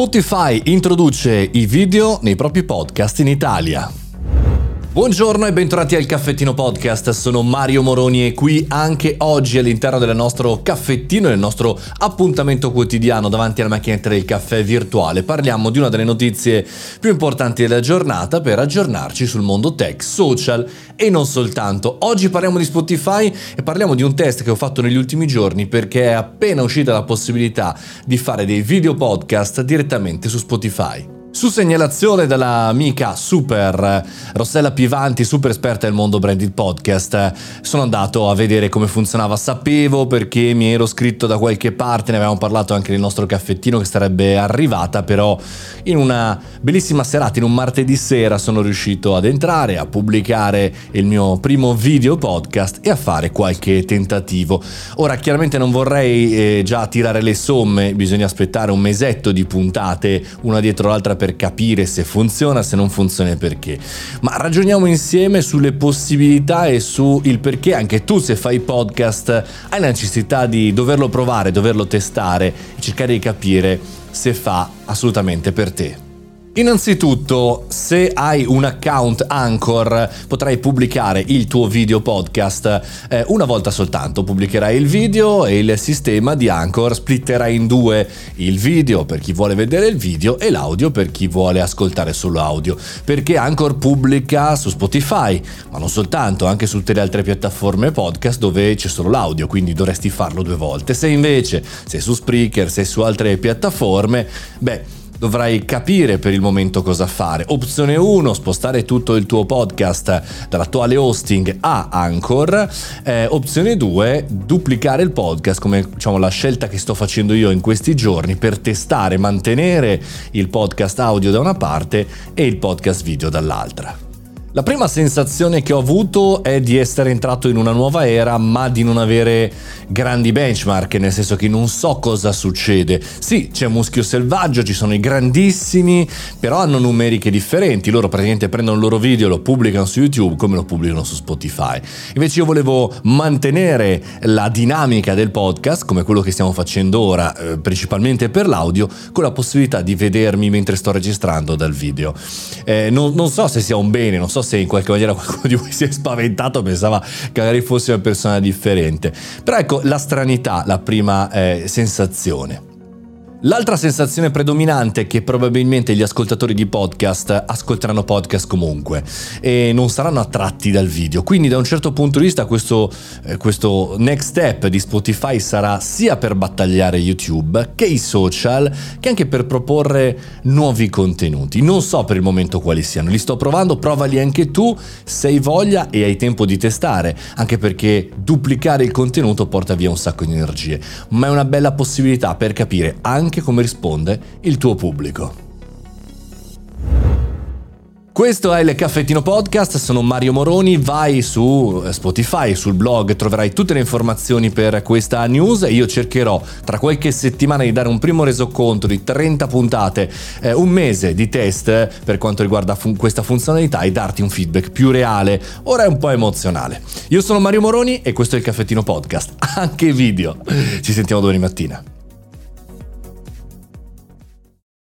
Spotify introduce i video nei propri podcast in Italia. Buongiorno e bentornati al Caffettino Podcast, sono Mario Moroni e qui anche oggi all'interno del nostro caffettino, del nostro appuntamento quotidiano davanti alla macchinetta del caffè virtuale, parliamo di una delle notizie più importanti della giornata per aggiornarci sul mondo tech, social e non soltanto. Oggi parliamo di Spotify e parliamo di un test che ho fatto negli ultimi giorni perché è appena uscita la possibilità di fare dei video podcast direttamente su Spotify. Su segnalazione dall'amica super Rossella Pivanti, super esperta del mondo branded podcast, sono andato a vedere come funzionava. Sapevo perché mi ero scritto da qualche parte, ne avevamo parlato anche nel nostro caffettino che sarebbe arrivata, però in una bellissima serata, in un martedì sera, sono riuscito ad entrare, a pubblicare il mio primo video podcast e a fare qualche tentativo. Ora, chiaramente non vorrei eh, già tirare le somme, bisogna aspettare un mesetto di puntate, una dietro l'altra per capire se funziona, se non funziona e perché. Ma ragioniamo insieme sulle possibilità e sul perché anche tu se fai podcast hai la necessità di doverlo provare, doverlo testare e cercare di capire se fa assolutamente per te. Innanzitutto, se hai un account Anchor, potrai pubblicare il tuo video podcast eh, una volta soltanto. Pubblicherai il video e il sistema di Anchor splitterà in due il video per chi vuole vedere il video e l'audio per chi vuole ascoltare solo audio. Perché Anchor pubblica su Spotify, ma non soltanto, anche su tutte le altre piattaforme podcast dove c'è solo l'audio, quindi dovresti farlo due volte. Se invece sei su Spreaker, sei su altre piattaforme, beh dovrai capire per il momento cosa fare. Opzione 1, spostare tutto il tuo podcast dall'attuale hosting a Anchor. Eh, opzione 2, duplicare il podcast come diciamo la scelta che sto facendo io in questi giorni per testare, mantenere il podcast audio da una parte e il podcast video dall'altra. La prima sensazione che ho avuto è di essere entrato in una nuova era, ma di non avere grandi benchmark, nel senso che non so cosa succede. Sì, c'è Muschio Selvaggio, ci sono i grandissimi, però hanno numeriche differenti. Loro praticamente prendono il loro video, lo pubblicano su YouTube come lo pubblicano su Spotify. Invece io volevo mantenere la dinamica del podcast, come quello che stiamo facendo ora, eh, principalmente per l'audio, con la possibilità di vedermi mentre sto registrando dal video. Eh, non, non so se sia un bene, non so so se in qualche maniera qualcuno di voi si è spaventato, pensava che magari fosse una persona differente. Però ecco la stranità, la prima eh, sensazione. L'altra sensazione predominante è che probabilmente gli ascoltatori di podcast ascolteranno podcast comunque e non saranno attratti dal video. Quindi da un certo punto di vista questo, eh, questo next step di Spotify sarà sia per battagliare YouTube che i social che anche per proporre nuovi contenuti. Non so per il momento quali siano, li sto provando, provali anche tu se hai voglia e hai tempo di testare, anche perché duplicare il contenuto porta via un sacco di energie, ma è una bella possibilità per capire anche anche come risponde il tuo pubblico. Questo è il Caffettino Podcast, sono Mario Moroni, vai su Spotify, sul blog, troverai tutte le informazioni per questa news e io cercherò tra qualche settimana di dare un primo resoconto di 30 puntate, eh, un mese di test per quanto riguarda fun- questa funzionalità e darti un feedback più reale, ora è un po' emozionale. Io sono Mario Moroni e questo è il Caffettino Podcast, anche video. Ci sentiamo domani mattina.